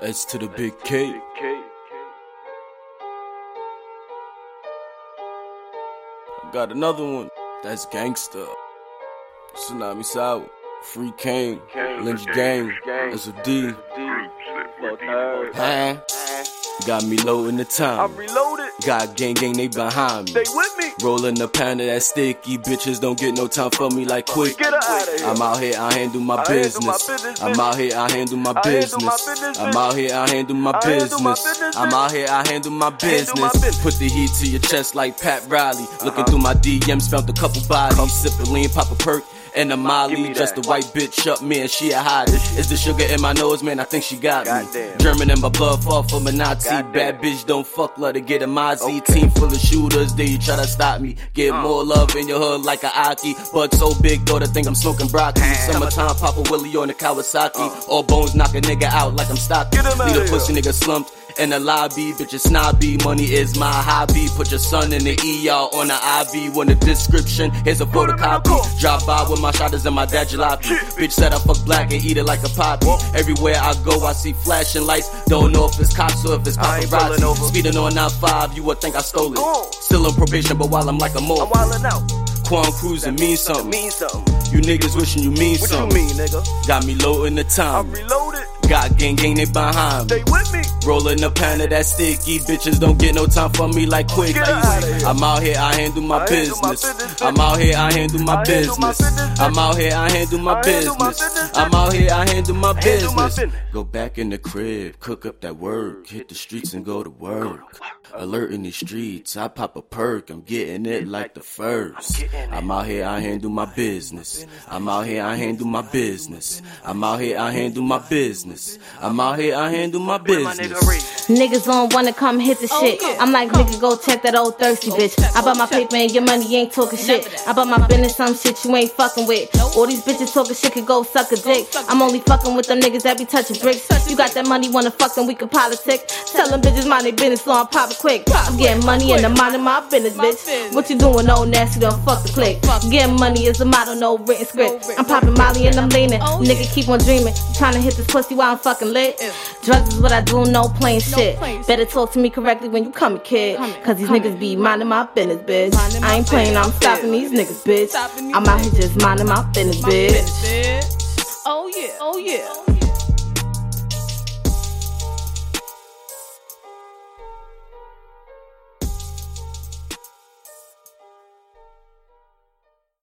S to the big K. Got another one. That's gangsta. Tsunami Sour. Free Kane. Lynch Gang. That's a D. Huh? Got me low in the time. I'm reloaded. Got gang gang, they behind me. They with me. Rolling a pound of that sticky. Bitches don't get no time for me like quick. Get out of here. I'm out here, I handle my I handle my business. business, I'm out here, I handle my I handle my business. business, I'm out here, I handle my I handle business. business, I'm out here, I handle my business. business. Put the heat to your chest like Pat Riley. Looking uh-huh. through my DMs, found a couple bodies. I'm sipping lean, pop a perk. And a Molly, just a white bitch up, and she a hottie. Is the sugar in my nose, man? I think she got me. Goddamn. German in my blood, fall for a Nazi. Bad bitch, don't fuck, let her get a Mozzie. Okay. Team full of shooters, they you try to stop me. Get Uh. more love in your hood like a Aki. But so big, though, to think I'm smoking broccoli. Summertime, Papa Willie on the Kawasaki. All bones knock a nigga out like I'm stocky. Uh. Get him Leave outta a pussy nigga slumped. In the lobby, bitch, it's snobby. Money is my hobby. Put your son in the ER on the IV. Want the description? Here's a Put him in photocopy. Drop by with my shotters and my dad jalopy. Bitch said I fuck black and eat it like a poppy. Everywhere I go, I see flashing lights. Don't know if it's cops or if it's I ain't pulling paparazzi. Speeding on 95, you would think I stole it. Still on probation, but while I'm like a mole. I'm wildin' out. Quan cruising means It something. means something. You niggas wishing you mean What you something. mean, nigga? Got me low in the time. I'm reloaded. Got gang gang, they behind me. They with me. Rolling a pound of that sticky. Bitches don't get no time for me like quick. Get outta here. I'm out here, I handle my I my business. I'm out here, I handle my I handle my business. I'm out here, I handle my I business. business, I'm out here, I handle my business. business. Go back in the crib, cook up that work, hit the streets and go to work. Alert in the streets, I pop a perk, I'm getting it like the first. I'm out here, I handle my business. I'm out here, I handle my business. I'm out here, I handle my business. I'm out here, I handle my business. Niggas don't wanna come hit the shit. I'm like, nigga, go check that old thirsty bitch. I bought my paper and your money ain't talking shit. I bought my business some shit you ain't fucking with. All these bitches talking shit could go suck a dick. I'm only fucking with them niggas that be touching bricks. You got that money, wanna fuck them, we can politic. Tell them bitches mind they business, so I'm popping quick. I'm getting money and I'm minding my business, bitch. What you doing, old nasty, don't fuck the click. Getting money is a motto, no written script. I'm popping Molly and I'm leaning. Nigga, keep on dreaming. Trying to hit this pussy while I'm fucking lit. Drugs is what I do, no plain shit. Better talk to me correctly when you come, kid. Cause these niggas be minding my business, bitch. I ain't playing, I'm stopping these niggas, bitch. I'm out here just minding my business, bitch. Oh yeah, oh yeah.